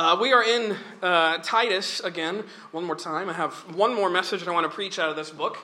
Uh, we are in uh, Titus again, one more time. I have one more message that I want to preach out of this book.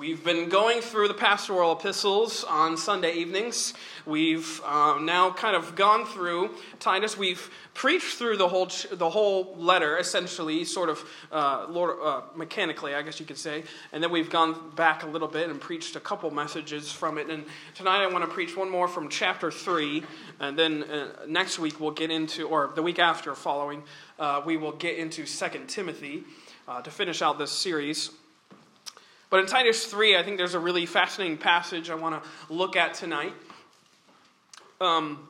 We've been going through the pastoral epistles on Sunday evenings. We've uh, now kind of gone through Titus. We've preached through the whole the whole letter, essentially, sort of uh, Lord, uh, mechanically, I guess you could say. And then we've gone back a little bit and preached a couple messages from it. And tonight I want to preach one more from chapter three. And then uh, next week we'll get into, or the week after, following, uh, we will get into Second Timothy uh, to finish out this series. But in Titus 3, I think there's a really fascinating passage I want to look at tonight. Um,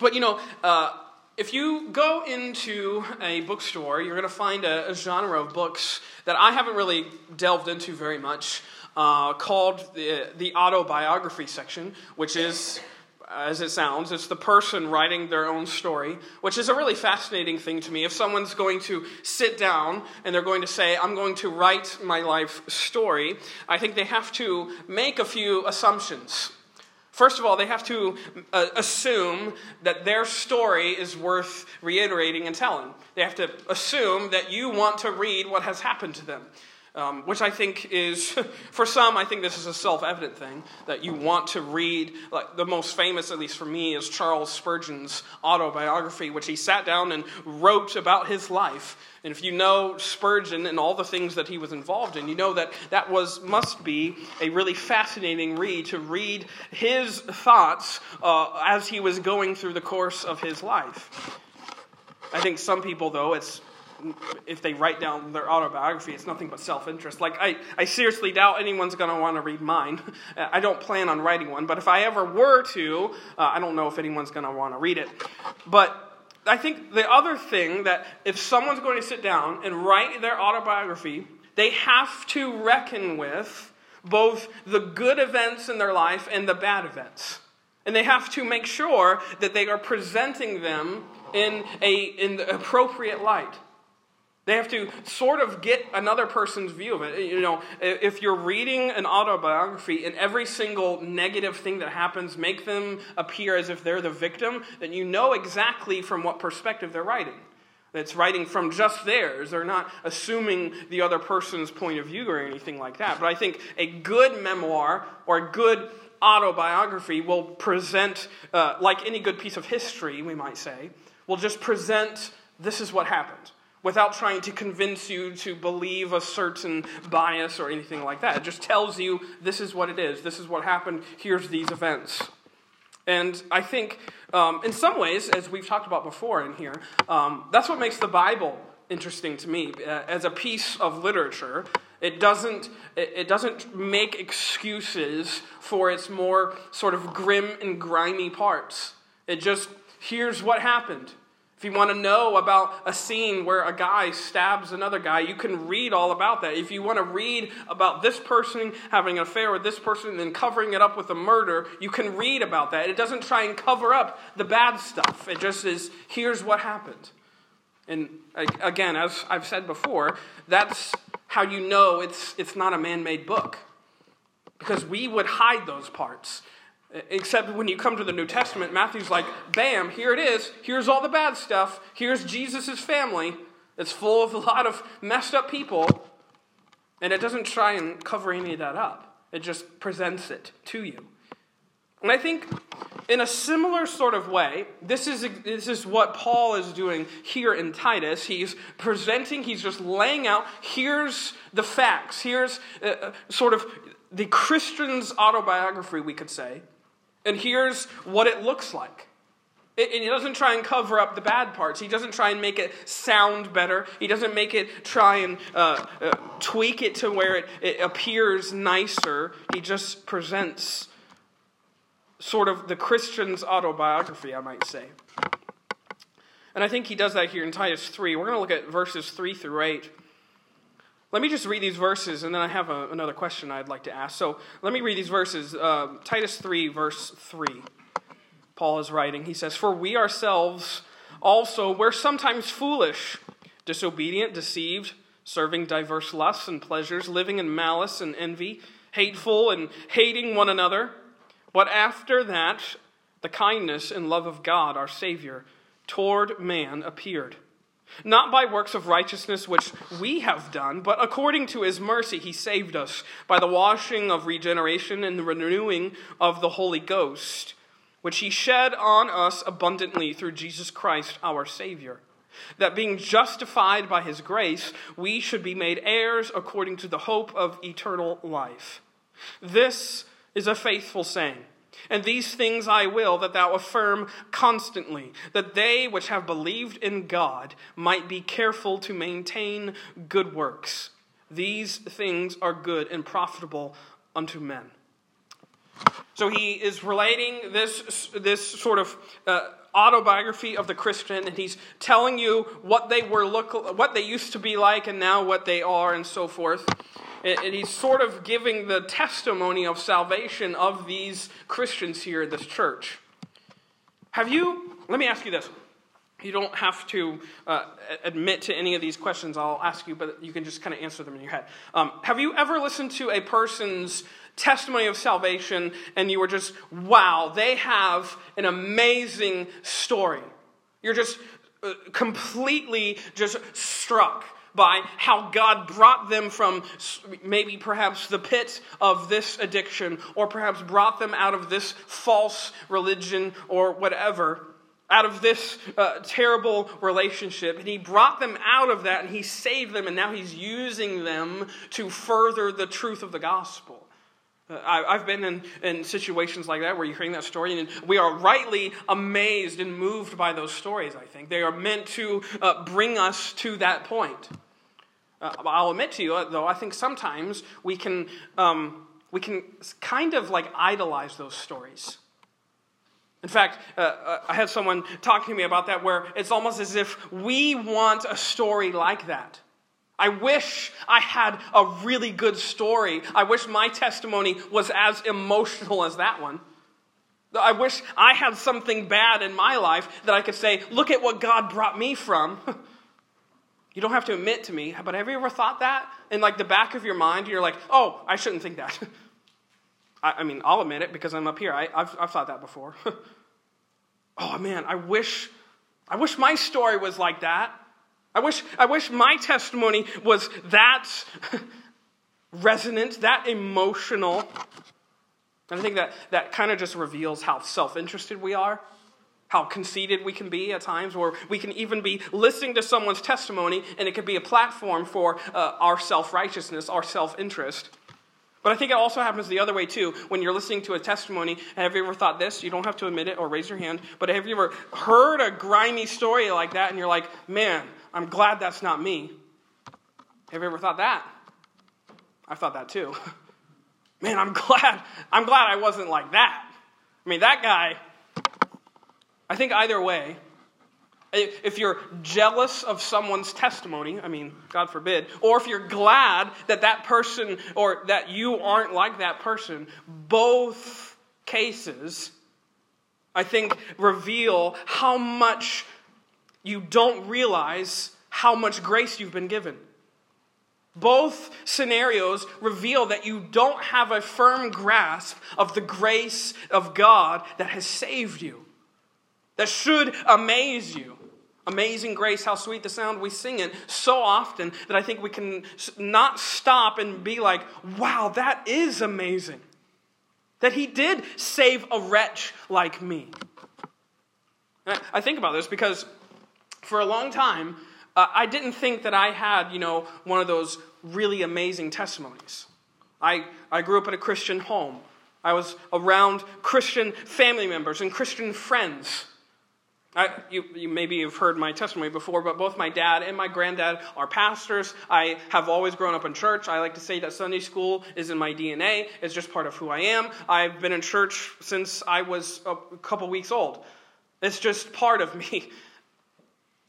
but you know, uh, if you go into a bookstore, you're going to find a, a, genre of books that I haven't really delved into very much, uh, called the, the autobiography section, which is, as it sounds, it's the person writing their own story, which is a really fascinating thing to me. If someone's going to sit down and they're going to say, I'm going to write my life story, I think they have to make a few assumptions. First of all, they have to uh, assume that their story is worth reiterating and telling. They have to assume that you want to read what has happened to them. Um, which I think is, for some, I think this is a self evident thing that you want to read. Like the most famous, at least for me, is Charles Spurgeon's autobiography, which he sat down and wrote about his life. And if you know Spurgeon and all the things that he was involved in, you know that that was must be a really fascinating read to read his thoughts uh, as he was going through the course of his life. I think some people, though, it's if they write down their autobiography, it's nothing but self interest. Like, I, I seriously doubt anyone's going to want to read mine. I don't plan on writing one, but if I ever were to, uh, I don't know if anyone's going to want to read it. But I think the other thing that if someone's going to sit down and write their autobiography, they have to reckon with both the good events in their life and the bad events. And they have to make sure that they are presenting them in, a, in the appropriate light. They have to sort of get another person's view of it. You know, if you're reading an autobiography and every single negative thing that happens make them appear as if they're the victim, then you know exactly from what perspective they're writing. It's writing from just theirs. They're not assuming the other person's point of view or anything like that. But I think a good memoir or a good autobiography will present, uh, like any good piece of history, we might say, will just present this is what happened without trying to convince you to believe a certain bias or anything like that. It just tells you this is what it is, this is what happened, here's these events. And I think, um, in some ways, as we've talked about before in here, um, that's what makes the Bible interesting to me. Uh, as a piece of literature, it doesn't, it, it doesn't make excuses for its more sort of grim and grimy parts. It just, here's what happened. If you want to know about a scene where a guy stabs another guy, you can read all about that. If you want to read about this person having an affair with this person and then covering it up with a murder, you can read about that. It doesn't try and cover up the bad stuff, it just is here's what happened. And again, as I've said before, that's how you know it's, it's not a man made book. Because we would hide those parts. Except when you come to the New Testament, Matthew's like, bam, here it is. Here's all the bad stuff. Here's Jesus' family. It's full of a lot of messed up people. And it doesn't try and cover any of that up, it just presents it to you. And I think in a similar sort of way, this is, this is what Paul is doing here in Titus. He's presenting, he's just laying out here's the facts, here's uh, uh sort of the Christian's autobiography, we could say. And here's what it looks like. And he doesn't try and cover up the bad parts. He doesn't try and make it sound better. He doesn't make it try and uh, uh, tweak it to where it, it appears nicer. He just presents sort of the Christian's autobiography, I might say. And I think he does that here in Titus 3. We're going to look at verses 3 through 8. Let me just read these verses, and then I have a, another question I'd like to ask. So let me read these verses. Uh, Titus 3, verse 3. Paul is writing. He says, For we ourselves also were sometimes foolish, disobedient, deceived, serving diverse lusts and pleasures, living in malice and envy, hateful and hating one another. But after that, the kindness and love of God, our Savior, toward man appeared not by works of righteousness which we have done, but according to his mercy he saved us by the washing of regeneration and the renewing of the Holy Ghost, which he shed on us abundantly through Jesus Christ our Savior. That being justified by his grace, we should be made heirs according to the hope of eternal life. This is a faithful saying. And these things I will that thou affirm constantly, that they which have believed in God might be careful to maintain good works. These things are good and profitable unto men. So he is relating this, this sort of uh, autobiography of the Christian, and he's telling you what they were look, what they used to be like, and now what they are, and so forth. And he's sort of giving the testimony of salvation of these Christians here in this church. Have you, let me ask you this. You don't have to uh, admit to any of these questions I'll ask you, but you can just kind of answer them in your head. Um, have you ever listened to a person's testimony of salvation and you were just, wow, they have an amazing story? You're just uh, completely just struck by how God brought them from maybe perhaps the pit of this addiction, or perhaps brought them out of this false religion or whatever, out of this uh, terrible relationship. And He brought them out of that and He saved them, and now He's using them to further the truth of the gospel. Uh, I've been in, in situations like that where you're hearing that story, and we are rightly amazed and moved by those stories, I think. They are meant to uh, bring us to that point. Uh, I'll admit to you, uh, though, I think sometimes we can, um, we can kind of like idolize those stories. In fact, uh, uh, I had someone talking to me about that where it's almost as if we want a story like that. I wish I had a really good story. I wish my testimony was as emotional as that one. I wish I had something bad in my life that I could say, look at what God brought me from. You don't have to admit to me, but have you ever thought that in like the back of your mind? You're like, oh, I shouldn't think that. I, I, mean, I'll admit it because I'm up here. I, have I've thought that before. oh man, I wish, I wish my story was like that. I wish, I wish my testimony was that resonant, that emotional. And I think that that kind of just reveals how self interested we are how conceited we can be at times, or we can even be listening to someone's testimony and it could be a platform for uh, our self righteousness, our self interest. But I think it also happens the other way too. When you're listening to a testimony, have you ever thought this? You don't have to admit it or raise your hand, but have you ever heard a grimy story like that and you're like, man, I'm glad that's not me? Have you ever thought that? I've thought that too. Man, I'm glad, I'm glad I wasn't like that. I mean, that guy, I think either way, if you're jealous of someone's testimony, I mean, God forbid, or if you're glad that that person or that you aren't like that person, both cases, I think, reveal how much you don't realize how much grace you've been given. Both scenarios reveal that you don't have a firm grasp of the grace of God that has saved you that should amaze you. Amazing grace, how sweet the sound. We sing it so often that I think we can not stop and be like, wow, that is amazing. That he did save a wretch like me. I think about this because for a long time, uh, I didn't think that I had, you know, one of those really amazing testimonies. I, I grew up in a Christian home. I was around Christian family members and Christian friends. I, you, you maybe have heard my testimony before, but both my dad and my granddad are pastors. I have always grown up in church. I like to say that Sunday school is in my DNA. It's just part of who I am. I've been in church since I was a couple weeks old. It's just part of me.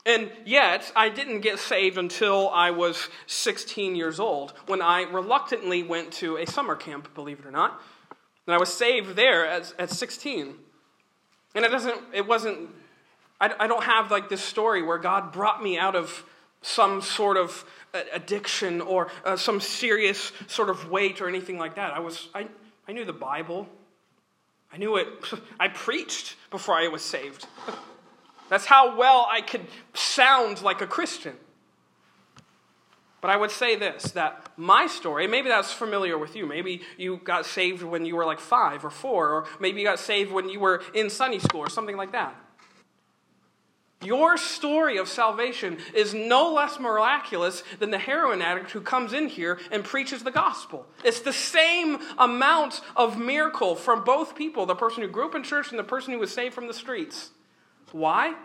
And yet, I didn't get saved until I was 16 years old when I reluctantly went to a summer camp, believe it or not. And I was saved there at, at 16. And it doesn't, it wasn't I, I don't have like this story where God brought me out of some sort of addiction or uh, some serious sort of weight or anything like that. I was I, I knew the Bible. I knew it. I preached before I was saved. That's how well I could sound like a Christian. But I would say this that my story, maybe that's familiar with you. Maybe you got saved when you were like five or four, or maybe you got saved when you were in Sunday school or something like that. Your story of salvation is no less miraculous than the heroin addict who comes in here and preaches the gospel. It's the same amount of miracle from both people the person who grew up in church and the person who was saved from the streets. Why?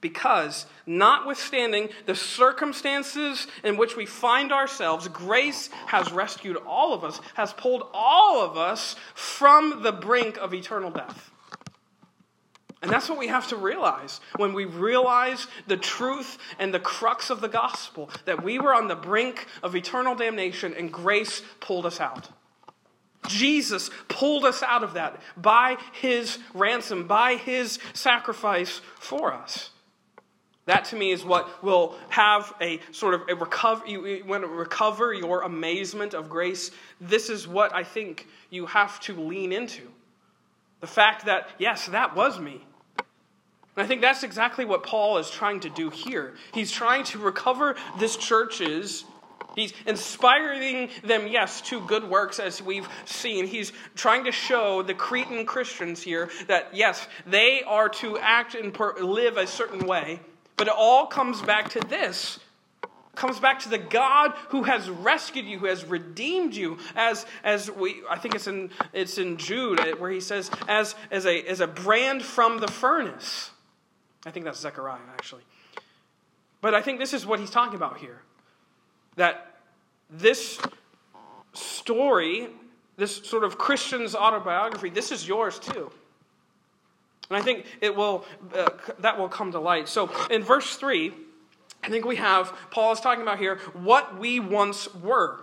Because, notwithstanding the circumstances in which we find ourselves, grace has rescued all of us, has pulled all of us from the brink of eternal death. And that's what we have to realize when we realize the truth and the crux of the gospel that we were on the brink of eternal damnation and grace pulled us out. Jesus pulled us out of that by his ransom, by his sacrifice for us. That to me is what will have a sort of a recover. You want to recover your amazement of grace. This is what I think you have to lean into. The fact that, yes, that was me. And I think that's exactly what Paul is trying to do here. He's trying to recover this church's He's inspiring them, yes, to good works, as we've seen. He's trying to show the Cretan Christians here that, yes, they are to act and live a certain way, but it all comes back to this. comes back to the God who has rescued you, who has redeemed you, as as we I think it's in it's in Jude uh, where he says, as as a as a brand from the furnace. I think that's Zechariah actually. But I think this is what he's talking about here that this story, this sort of Christian's autobiography, this is yours too. And I think it will, uh, that will come to light. So in verse 3, I think we have, Paul is talking about here, what we once were.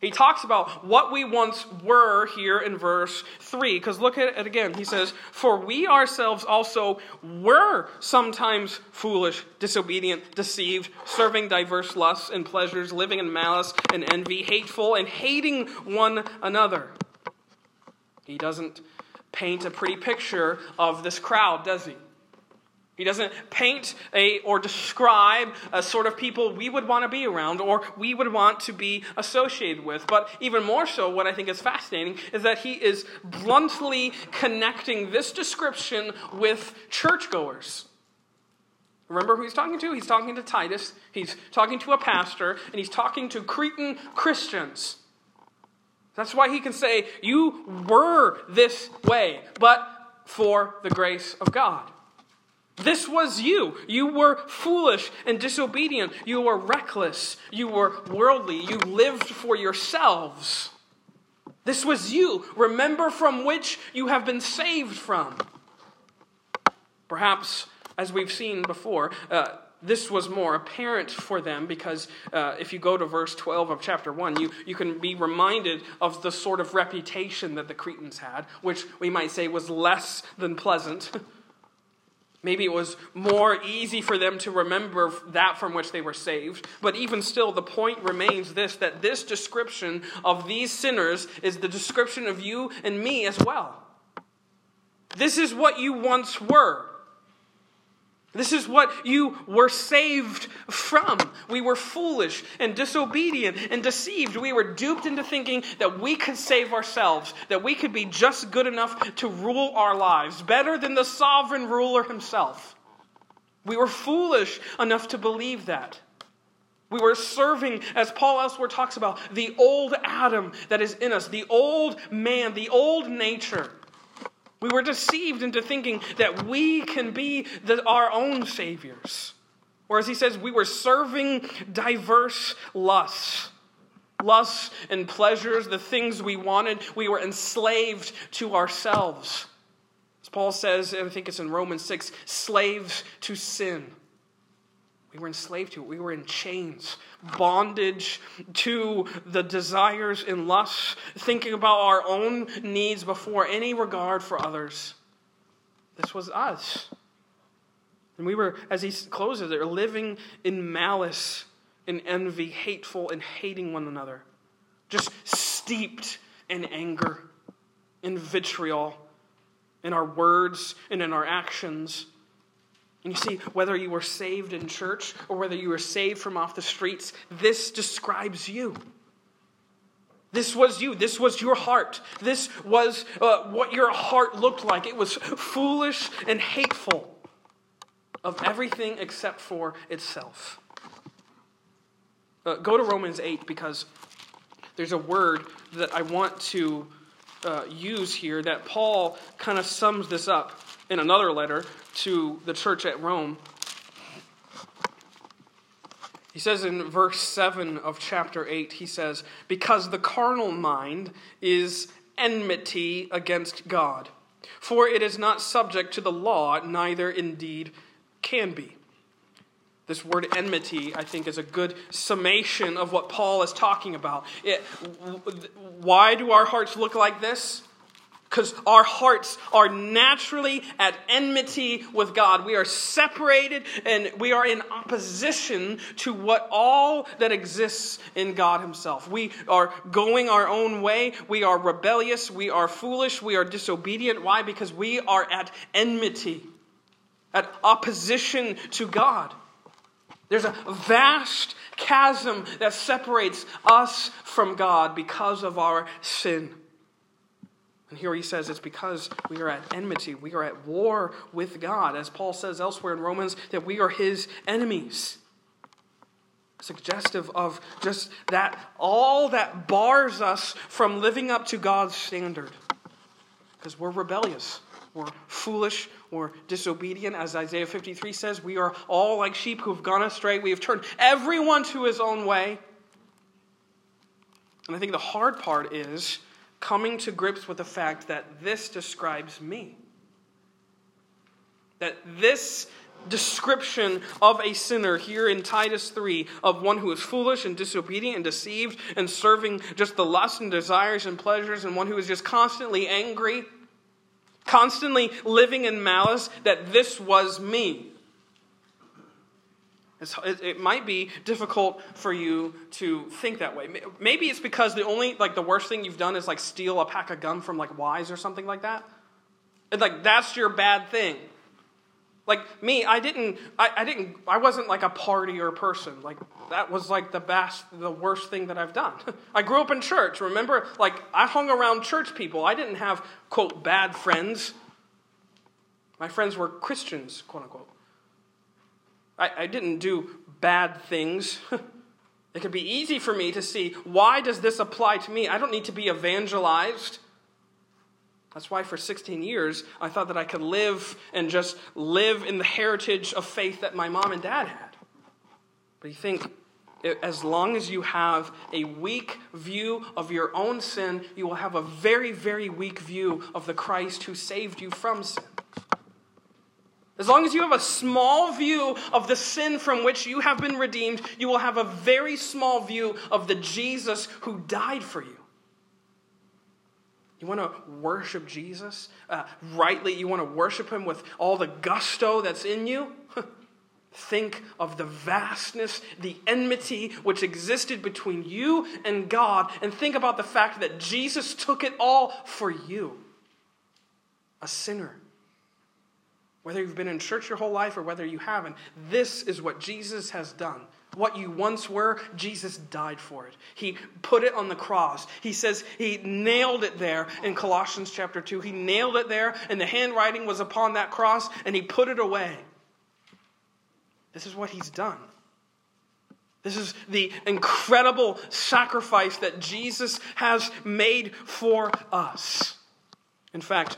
He talks about what we once were here in verse 3. Because look at it again. He says, For we ourselves also were sometimes foolish, disobedient, deceived, serving diverse lusts and pleasures, living in malice and envy, hateful, and hating one another. He doesn't paint a pretty picture of this crowd, does he? He doesn't paint a or describe a sort of people we would want to be around or we would want to be associated with. But even more so, what I think is fascinating is that he is bluntly connecting this description with churchgoers. Remember who he's talking to? He's talking to Titus, he's talking to a pastor, and he's talking to Cretan Christians. That's why he can say, You were this way, but for the grace of God. This was you. You were foolish and disobedient. You were reckless. You were worldly. You lived for yourselves. This was you. Remember from which you have been saved from. Perhaps, as we've seen before, uh, this was more apparent for them because uh, if you go to verse 12 of chapter 1, you, you can be reminded of the sort of reputation that the Cretans had, which we might say was less than pleasant. Maybe it was more easy for them to remember that from which they were saved. But even still, the point remains this that this description of these sinners is the description of you and me as well. This is what you once were. This is what you were saved from. We were foolish and disobedient and deceived. We were duped into thinking that we could save ourselves, that we could be just good enough to rule our lives, better than the sovereign ruler himself. We were foolish enough to believe that. We were serving, as Paul elsewhere talks about, the old Adam that is in us, the old man, the old nature. We were deceived into thinking that we can be the, our own saviors. Or as he says, we were serving diverse lusts. Lusts and pleasures, the things we wanted, we were enslaved to ourselves. As Paul says, and I think it's in Romans 6, slaves to sin. We were enslaved to it. We were in chains, bondage to the desires and lusts, thinking about our own needs before any regard for others. This was us. And we were, as he closes it, living in malice, in envy, hateful, and hating one another. Just steeped in anger, in vitriol, in our words and in our actions And you see, whether you were saved in church or whether you were saved from off the streets, this describes you. This was you. This was your heart. This was uh, what your heart looked like. It was foolish and hateful of everything except for itself. Uh, go to Romans 8 because there's a word that I want to uh, use here that Paul kind of sums this up in another letter to the church at Rome. He says in verse 7 of chapter 8, he says, Because the carnal mind is enmity against God, for it is not subject to the law, neither indeed can be. This word enmity, I think, is a good summation of what Paul is talking about. It, why do our hearts look like this? Because our hearts are naturally at enmity with God. We are separated and we are in opposition to what all that exists in God Himself. We are going our own way. We are rebellious. We are foolish. We are disobedient. Why? Because we are at enmity, at opposition to God. There's a vast chasm that separates us from God because of our sin. And here he says it's because we are at enmity, we are at war with God, as Paul says elsewhere in Romans, that we are his enemies. Suggestive of just that, all that bars us from living up to God's standard. Because we're rebellious, we're foolish, we're disobedient. As Isaiah 53 says, we are all like sheep who have gone astray. We have turned everyone to his own way. And I think the hard part is coming to grips with the fact that this describes me. That this description of a sinner here in Titus 3 of one who is foolish and disobedient and deceived and serving just the lusts and desires and pleasures and one who is just constantly angry, constantly living in malice, that this was me. It might be difficult for you to think that way. Maybe it's because the only, like, the worst thing you've done is, like, steal a pack of gum from, like, Wise or something like that. It's like, that's your bad thing. Like, me, I didn't, I, I didn't, I wasn't, like, a partier person. Like, that was, like, the best, the worst thing that I've done. I grew up in church, remember? Like, I hung around church people. I didn't have, quote, bad friends. My friends were Christians, quote unquote. I, I didn't do bad things. it could be easy for me to see why does this apply to me? I don't need to be evangelized. That's why for 16 years I thought that I could live and just live in the heritage of faith that my mom and dad had. But you think as long as you have a weak view of your own sin, you will have a very, very weak view of the Christ who saved you from sin. As long as you have a small view of the sin from which you have been redeemed, you will have a very small view of the Jesus who died for you. You want to worship Jesus uh, rightly? You want to worship him with all the gusto that's in you? Think of the vastness, the enmity which existed between you and God, and think about the fact that Jesus took it all for you, a sinner whether you've been in church your whole life or whether you haven't, this is what Jesus has done. What you once were, Jesus died for it. He put it on the cross. He says he nailed it there in Colossians chapter 2. He nailed it there, and the handwriting was upon that cross, and he put it away. This is what he's done. This is the incredible sacrifice that Jesus has made for us. In fact,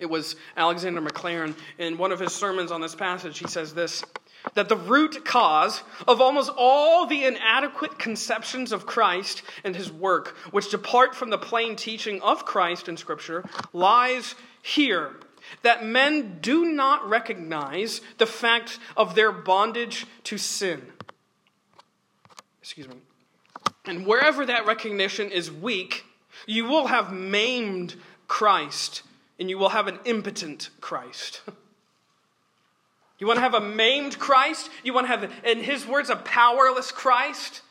it was Alexander Maclaren in one of his sermons on this passage. He says this that the root cause of almost all the inadequate conceptions of Christ and his work, which depart from the plain teaching of Christ in Scripture, lies here that men do not recognize the fact of their bondage to sin. Excuse me. And wherever that recognition is weak, you will have maimed Christ and you will have an impotent Christ. you want to have a maimed Christ? You want to have, in his words, a powerless Christ?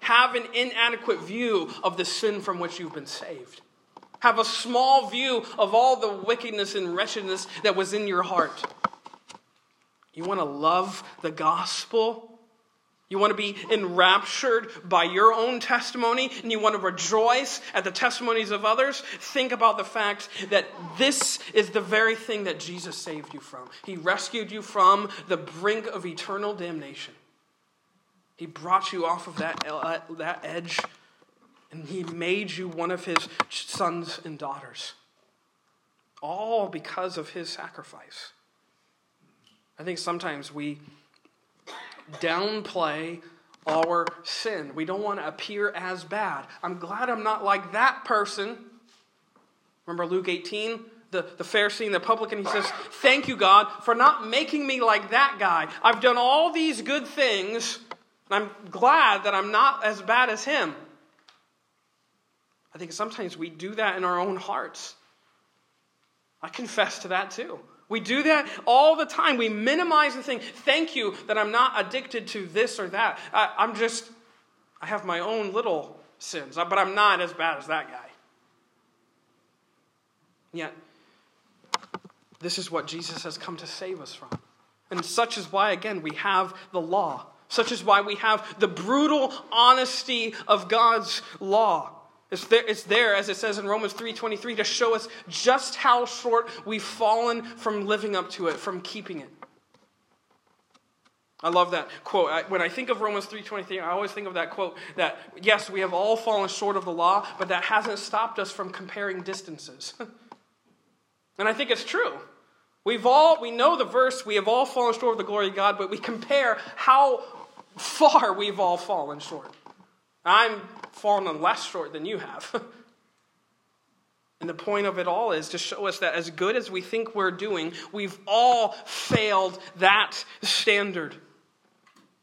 Have an inadequate view of the sin from which you've been saved. Have a small view of all the wickedness and wretchedness that was in your heart. You want to love the gospel? You want to be enraptured by your own testimony and you want to rejoice at the testimonies of others? Think about the fact that this is the very thing that Jesus saved you from. He rescued you from the brink of eternal damnation. He brought you off of that, uh, that edge and he made you one of his sons and daughters. All because of his sacrifice. I think sometimes we downplay our sin. We don't want to appear as bad. I'm glad I'm not like that person. Remember Luke 18? The, the Pharisee and the publican, he says, Thank you, God, for not making me like that guy. I've done all these good things, and I'm glad that I'm not as bad as him. I think sometimes we do that in our own hearts. I confess to that too. We do that all the time. We minimize the thing. Thank you that I'm not addicted to this or that. I, am just, I have my own little sins, but I'm not as bad as that guy. Yet, this is what Jesus has come to save us from. And such is why, again, we have the law. Such is why we have the brutal honesty of God's law. It's there, it's there, as it says in Romans 3.23, to show us just how short we've fallen from living up to it, from keeping it. I love that quote. I, when I think of Romans 3.23, I always think of that quote that, yes, we have all fallen short of the law, but that hasn't stopped us from comparing distances. and I think it's true. We've all, we know the verse, we have all fallen short of the glory of God, but we compare how far we've all fallen short. I'm fallen less short than you have. and the point of it all is to show us that as good as we think we're doing, we've all failed that standard.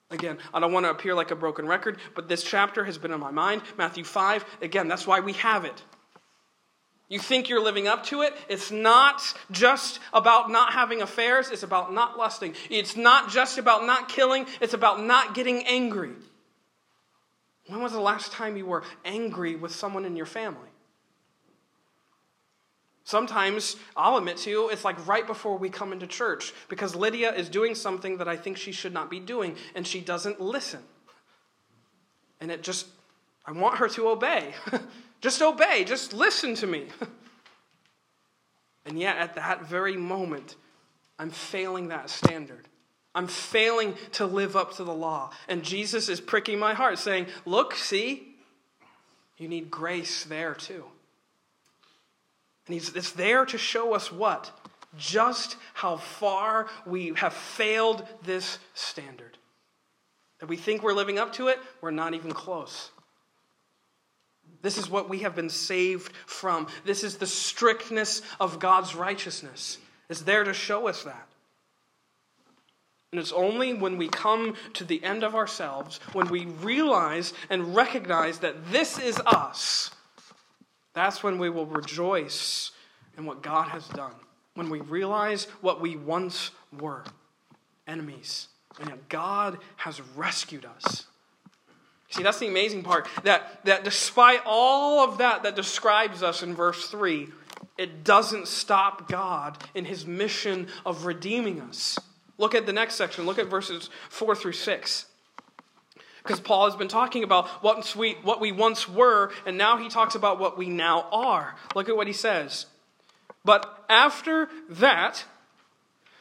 Again, I don't want to appear like a broken record, but this chapter has been on my mind. Matthew 5, again, that's why we have it. You think you're living up to it. It's not just about not having affairs, it's about not lusting. It's not just about not killing, it's about not getting angry. When was the last time you were angry with someone in your family? Sometimes, I'll admit to you, it's like right before we come into church because Lydia is doing something that I think she should not be doing and she doesn't listen. And it just, I want her to obey. just obey, just listen to me. and yet, at that very moment, I'm failing that standard. I'm failing to live up to the law. And Jesus is pricking my heart, saying, Look, see, you need grace there too. And he's, it's there to show us what? Just how far we have failed this standard. That we think we're living up to it, we're not even close. This is what we have been saved from. This is the strictness of God's righteousness. It's there to show us that. And it's only when we come to the end of ourselves, when we realize and recognize that this is us, that's when we will rejoice in what God has done. When we realize what we once were enemies, and God has rescued us. See, that's the amazing part. That, that despite all of that that describes us in verse 3, it doesn't stop God in his mission of redeeming us. Look at the next section. Look at verses 4 through 6. Because Paul has been talking about what we, what we once were, and now he talks about what we now are. Look at what he says. But after that,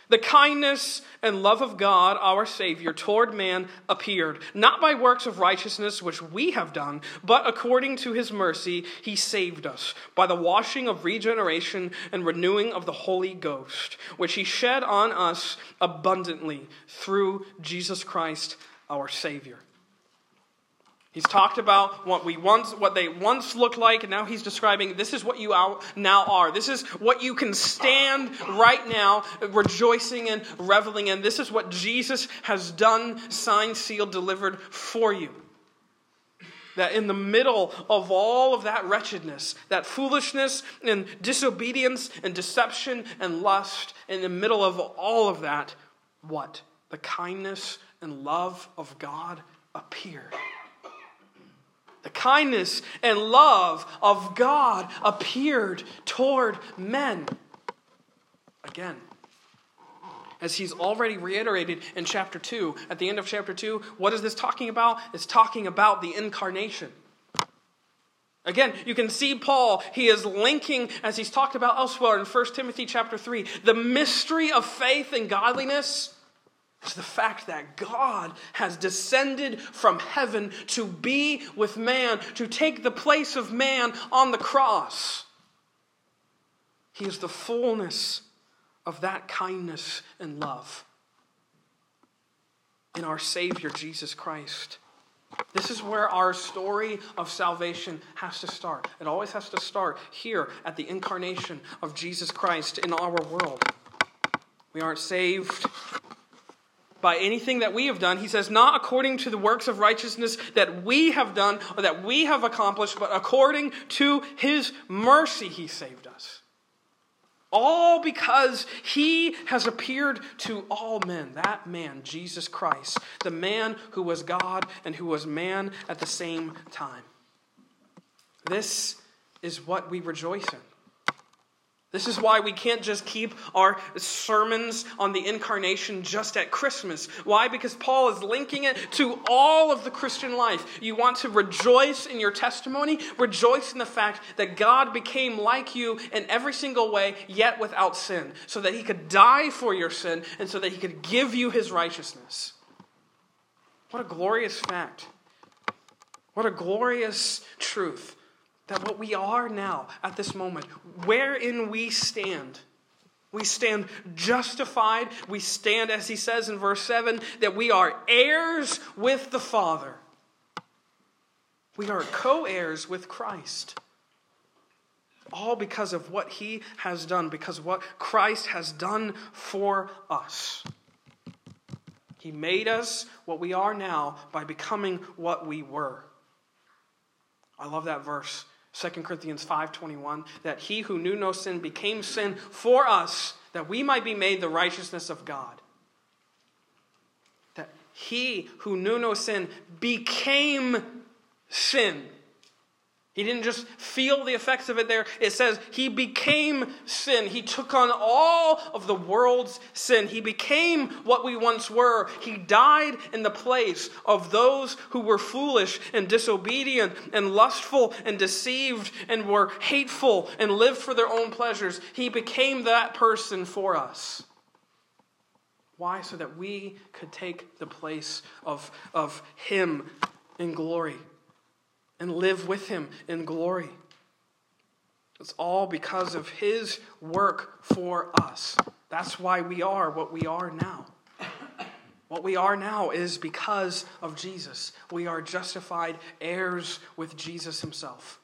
the kindness and love of God, our Savior, toward man appeared, not by works of righteousness which we have done, but according to his mercy, he saved us by the washing of regeneration and renewing of the Holy Ghost, which he shed on us abundantly through Jesus Christ, our Savior. He's talked about what we once, what they once looked like, and now he's describing this is what you now are. This is what you can stand right now, rejoicing and reveling in. This is what Jesus has done, signed, sealed, delivered for you. That in the middle of all of that wretchedness, that foolishness and disobedience and deception and lust, in the middle of all of that, what? The kindness and love of God appeared the kindness and love of God appeared toward men. Again, as he's already reiterated in chapter 2. At the end of chapter 2, what is this talking about? It's talking about the incarnation. Again, you can see Paul, he is linking, as he's talked about elsewhere in 1 Timothy chapter 3, the mystery of faith and godliness is the fact that God has descended from heaven to be with man, to take the place of man on the cross. He is the fullness of that kindness and love in our Savior, Jesus Christ. This is where our story of salvation has to start. It always has to start here at the incarnation of Jesus Christ in our world. We aren't saved by anything that we have done. He says, not according to the works of righteousness that we have done or that we have accomplished, but according to his mercy, he saved us. All because he has appeared to all men. That man, Jesus Christ, the man who was God and who was man at the same time. This is what we rejoice in. This is why we can't just keep our sermons on the incarnation just at Christmas. Why? Because Paul is linking it to all of the Christian life. You want to rejoice in your testimony, rejoice in the fact that God became like you in every single way, yet without sin, so that he could die for your sin and so that he could give you his righteousness. What a glorious fact. What a glorious truth that what we are now at this moment, wherein we stand, we stand justified. We stand, as he says in verse 7, that we are heirs with the Father. We are co heirs with Christ. All because of what he has done, because what Christ has done for us. He made us what we are now by becoming what we were. I love that verse 2 Corinthians 5:21 that he who knew no sin became sin for us that we might be made the righteousness of God. That he who knew no sin became sin he didn't just feel the effects of it there. It says he became sin. He took on all of the world's sin. He became what we once were. He died in the place of those who were foolish and disobedient and lustful and deceived and were hateful and lived for their own pleasures. He became that person for us. Why? So that we could take the place of, of him in glory and live with him in glory. It's all because of his work for us. That's why we are what we are now. What we are now is because of Jesus. We are justified heirs with Jesus himself.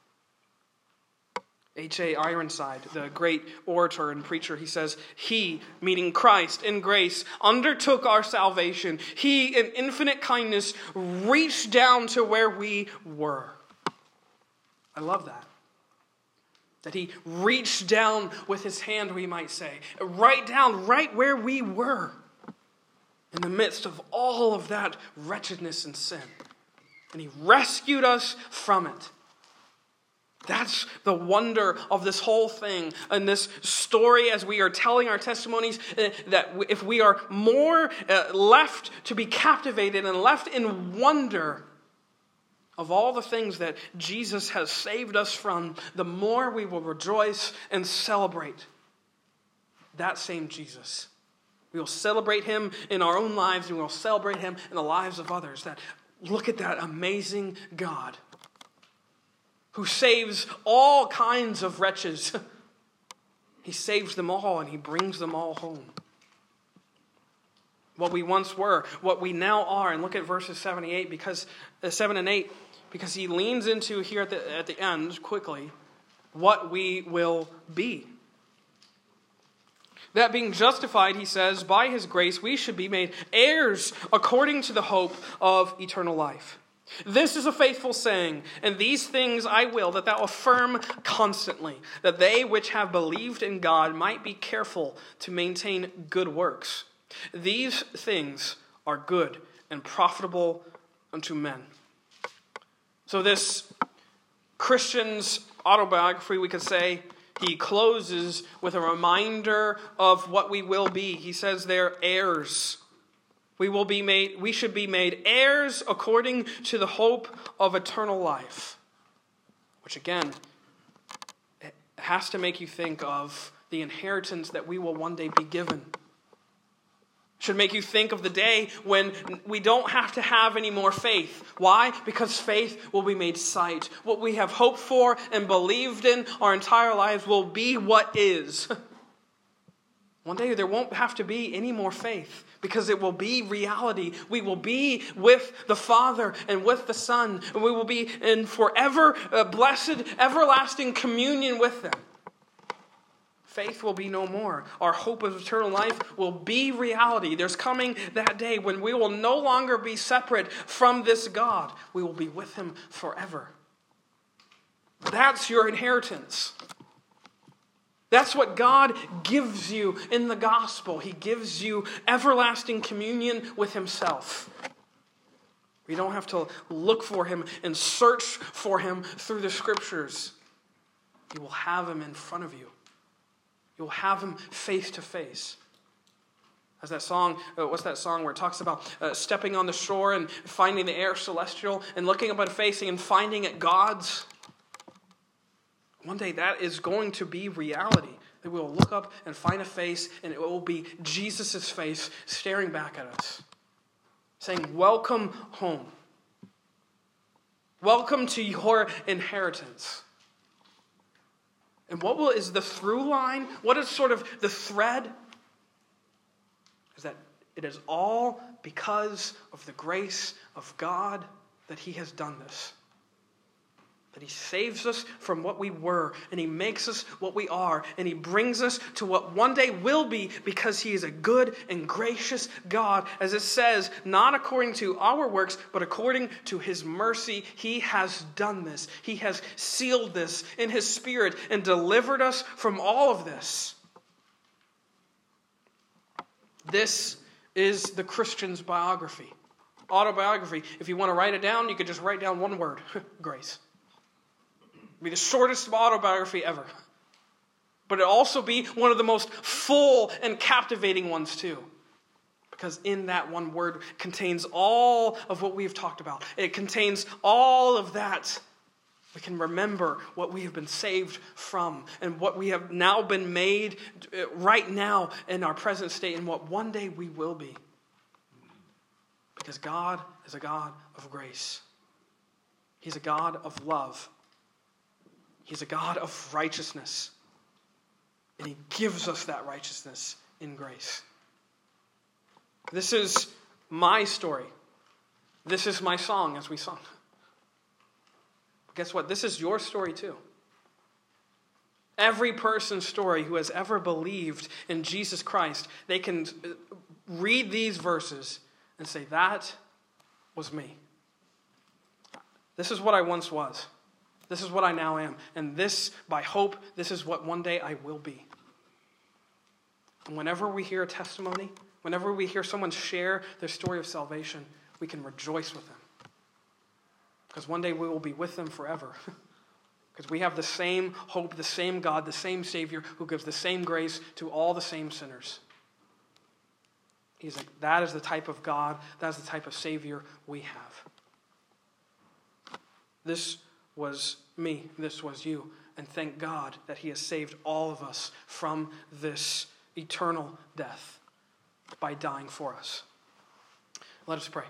H.A. Ironside, the great orator and preacher, he says, He, meaning Christ in grace, undertook our salvation. He, in infinite kindness, reached down to where we were. I love that. That he reached down with his hand, we might say, right down, right where we were, in the midst of all of that wretchedness and sin. And he rescued us from it. That's the wonder of this whole thing and this story as we are telling our testimonies. Uh, that if we are more uh, left to be captivated and left in wonder of all the things that Jesus has saved us from, the more we will rejoice and celebrate that same Jesus. We will celebrate him in our own lives and we will celebrate him in the lives of others. That look at that amazing God who saves all kinds of wretches. he saves them all and he brings them all home. What we once were, what we now are, and look at verses 78 because uh, 7 and 8 because he leans into here at the, at the end quickly what we will be. That being justified, he says, by his grace, we should be made heirs according to the hope of eternal life. This is a faithful saying, and these things I will that thou affirm constantly, that they which have believed in God might be careful to maintain good works. These things are good and profitable unto men. So, this Christian's autobiography, we could say, he closes with a reminder of what we will be. He says they're heirs. We will be made we should be made heirs according to the hope of eternal life. Which again has to make you think of the inheritance that we will one day be given should make you think of the day when we don't have to have any more faith. Why? Because faith will be made sight. What we have hoped for and believed in our entire lives will be what is. One day there won't have to be any more faith because it will be reality. We will be with the Father and with the Son, and we will be in forever uh, blessed, everlasting communion with them faith will be no more. Our hope of eternal life will be reality. There's coming that day when we will no longer be separate from this God. We will be with Him forever. That's your inheritance. That's what God gives you in the gospel. He gives you everlasting communion with Himself. We don't have to look for Him and search for Him through the scriptures. You will have Him in front of you. You'll have him face to face. As that song, uh, what's that song where it talks about uh, stepping on the shore and finding the air celestial and looking up and facing and finding it God's? One day that is going to be reality. That we will look up and find a face, and it will be Jesus' face staring back at us, saying, Welcome home. Welcome to your inheritance. And what will, is the through line? What is sort of the thread? Is that it is all because of the grace of God that He has done this. That He saves us from what we were, and He makes us what we are, and He brings us to what one day will be because He is a good and gracious God. As it says, not according to our works, but according to His mercy, He has done this. He has sealed this in His Spirit and delivered us from all of this. This is the Christian's biography, autobiography. If you want to write it down, you could just write down one word grace be the shortest autobiography ever. But it also be one of the most full and captivating ones, too. Because in that one word contains all of what we've talked about. It contains all of that. We can remember what we have been saved from and what we have now been made uh, right now in our present state and what one day we will be. Because God is a God of grace, He's a God of love. He's a God of righteousness. And He gives us that righteousness in grace. This is my story. This is my song as we sung. guess what? This is your story too. Every person's story who has ever believed in Jesus Christ, they can uh, read these verses and say, That was me. This is what I once was. This is what I now am. And this, by hope, this is what one day I will be. And whenever we hear a testimony, whenever we hear someone share their story of salvation, we can rejoice with them. Because one day we will be with them forever. Because we have the same hope, the same God, the same Savior who gives the same grace to all the same sinners. He's like, that is the type of God, that is the type of Savior we have. This was me, this was you. And thank God that He has saved all of us from this eternal death by dying for us. Let us pray.